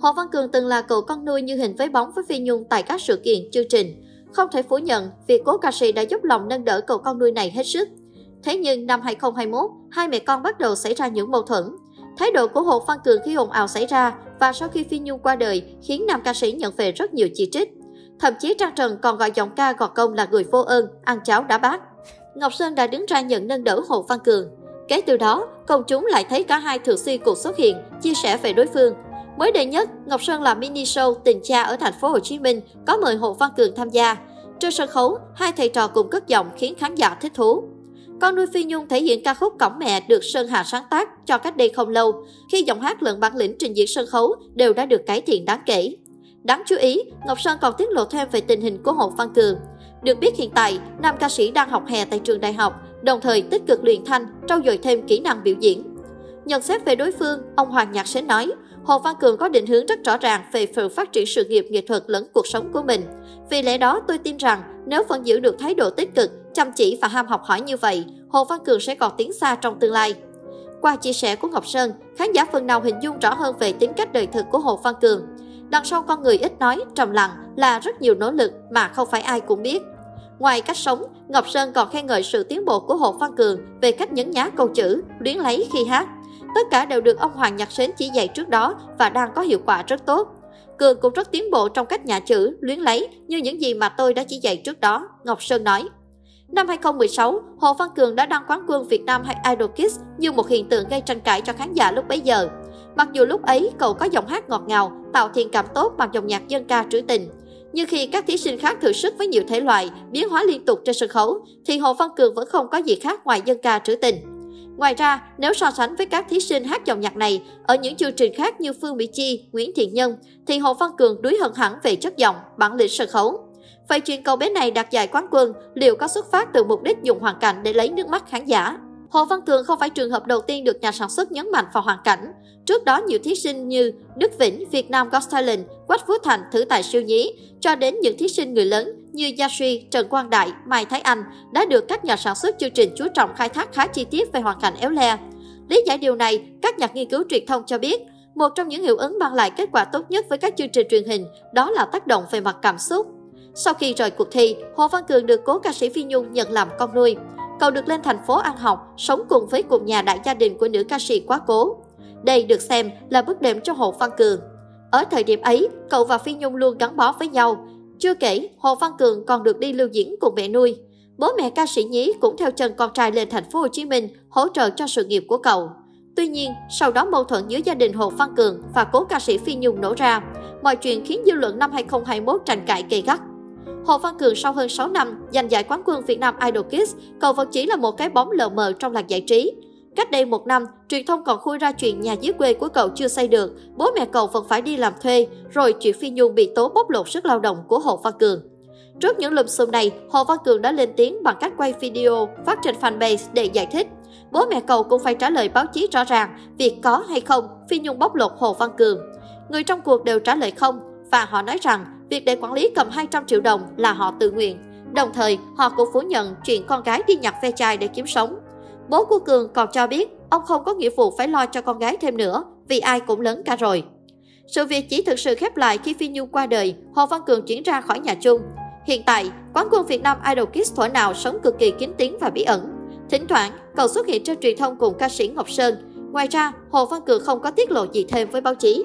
Hồ Văn Cường từng là cậu con nuôi như hình với bóng với Phi Nhung tại các sự kiện, chương trình. Không thể phủ nhận, việc cố ca sĩ đã giúp lòng nâng đỡ cậu con nuôi này hết sức. Thế nhưng năm 2021, hai mẹ con bắt đầu xảy ra những mâu thuẫn. Thái độ của Hồ Văn Cường khi ồn ào xảy ra và sau khi Phi Nhung qua đời khiến nam ca sĩ nhận về rất nhiều chỉ trích. Thậm chí Trang Trần còn gọi giọng ca gọt công là người vô ơn, ăn cháo đá bát. Ngọc Sơn đã đứng ra nhận nâng đỡ Hồ Văn Cường. Kể từ đó, công chúng lại thấy cả hai thường xuyên cuộc xuất hiện, chia sẻ về đối phương. Mới đây nhất, Ngọc Sơn làm mini show Tình cha ở thành phố Hồ Chí Minh có mời Hồ Văn Cường tham gia. Trên sân khấu, hai thầy trò cùng cất giọng khiến khán giả thích thú. Con nuôi Phi Nhung thể hiện ca khúc Cổng mẹ được Sơn Hà sáng tác cho cách đây không lâu, khi giọng hát lẫn bản lĩnh trình diễn sân khấu đều đã được cải thiện đáng kể. Đáng chú ý, Ngọc Sơn còn tiết lộ thêm về tình hình của Hồ Văn Cường. Được biết hiện tại, nam ca sĩ đang học hè tại trường đại học, đồng thời tích cực luyện thanh, trau dồi thêm kỹ năng biểu diễn. Nhận xét về đối phương, ông Hoàng Nhạc sẽ nói, Hồ Văn Cường có định hướng rất rõ ràng về sự phát triển sự nghiệp nghệ thuật lẫn cuộc sống của mình. Vì lẽ đó, tôi tin rằng nếu vẫn giữ được thái độ tích cực, chăm chỉ và ham học hỏi như vậy, Hồ Văn Cường sẽ còn tiến xa trong tương lai. Qua chia sẻ của Ngọc Sơn, khán giả phần nào hình dung rõ hơn về tính cách đời thực của Hồ Văn Cường. Đằng sau con người ít nói, trầm lặng là rất nhiều nỗ lực mà không phải ai cũng biết. Ngoài cách sống, Ngọc Sơn còn khen ngợi sự tiến bộ của Hồ Văn Cường về cách nhấn nhá câu chữ, luyến lấy khi hát. Tất cả đều được ông Hoàng Nhạc Sến chỉ dạy trước đó và đang có hiệu quả rất tốt. Cường cũng rất tiến bộ trong cách nhả chữ, luyến lấy như những gì mà tôi đã chỉ dạy trước đó, Ngọc Sơn nói. Năm 2016, Hồ Văn Cường đã đăng quán quân Việt Nam hay Idol Kids như một hiện tượng gây tranh cãi cho khán giả lúc bấy giờ. Mặc dù lúc ấy cậu có giọng hát ngọt ngào, tạo thiện cảm tốt bằng dòng nhạc dân ca trữ tình. Nhưng khi các thí sinh khác thử sức với nhiều thể loại, biến hóa liên tục trên sân khấu, thì Hồ Văn Cường vẫn không có gì khác ngoài dân ca trữ tình. Ngoài ra, nếu so sánh với các thí sinh hát dòng nhạc này ở những chương trình khác như Phương Mỹ Chi, Nguyễn Thiện Nhân, thì Hồ Văn Cường đuối hơn hẳn về chất giọng, bản lĩnh sân khấu. Vậy chuyện cậu bé này đạt giải quán quân liệu có xuất phát từ mục đích dùng hoàn cảnh để lấy nước mắt khán giả? Hồ Văn Cường không phải trường hợp đầu tiên được nhà sản xuất nhấn mạnh vào hoàn cảnh. Trước đó nhiều thí sinh như Đức Vĩnh, Việt Nam Got Talent, Quách Phú Thành thử tài siêu nhí, cho đến những thí sinh người lớn như Yashi, Trần Quang Đại, Mai Thái Anh đã được các nhà sản xuất chương trình chú trọng khai thác khá chi tiết về hoàn cảnh éo le. Lý giải điều này, các nhà nghiên cứu truyền thông cho biết, một trong những hiệu ứng mang lại kết quả tốt nhất với các chương trình truyền hình đó là tác động về mặt cảm xúc. Sau khi rời cuộc thi, Hồ Văn Cường được cố ca sĩ Phi Nhung nhận làm con nuôi. Cậu được lên thành phố ăn học, sống cùng với cùng nhà đại gia đình của nữ ca sĩ quá cố. Đây được xem là bước đệm cho Hồ Văn Cường. Ở thời điểm ấy, cậu và Phi Nhung luôn gắn bó với nhau. Chưa kể, Hồ Văn Cường còn được đi lưu diễn cùng mẹ nuôi. Bố mẹ ca sĩ nhí cũng theo chân con trai lên thành phố Hồ Chí Minh hỗ trợ cho sự nghiệp của cậu. Tuy nhiên, sau đó mâu thuẫn giữa gia đình Hồ Văn Cường và cố ca sĩ Phi Nhung nổ ra. Mọi chuyện khiến dư luận năm 2021 tranh cãi gay gắt. Hồ Văn Cường sau hơn 6 năm giành giải quán quân Việt Nam Idol Kids, cậu vẫn chỉ là một cái bóng lờ mờ trong làng giải trí. Cách đây một năm, truyền thông còn khui ra chuyện nhà dưới quê của cậu chưa xây được, bố mẹ cậu vẫn phải đi làm thuê, rồi chuyện Phi Nhung bị tố bóc lột sức lao động của Hồ Văn Cường. Trước những lùm xùm này, Hồ Văn Cường đã lên tiếng bằng cách quay video phát trên fanpage để giải thích. Bố mẹ cậu cũng phải trả lời báo chí rõ ràng việc có hay không Phi Nhung bóc lột Hồ Văn Cường. Người trong cuộc đều trả lời không và họ nói rằng việc để quản lý cầm 200 triệu đồng là họ tự nguyện. Đồng thời, họ cũng phủ nhận chuyện con gái đi nhặt ve chai để kiếm sống. Bố của Cường còn cho biết ông không có nghĩa vụ phải lo cho con gái thêm nữa vì ai cũng lớn cả rồi. Sự việc chỉ thực sự khép lại khi Phi Nhung qua đời, Hồ Văn Cường chuyển ra khỏi nhà chung. Hiện tại, quán quân Việt Nam Idol Kids thuở nào sống cực kỳ kín tiếng và bí ẩn. Thỉnh thoảng, cậu xuất hiện trên truyền thông cùng ca sĩ Ngọc Sơn. Ngoài ra, Hồ Văn Cường không có tiết lộ gì thêm với báo chí.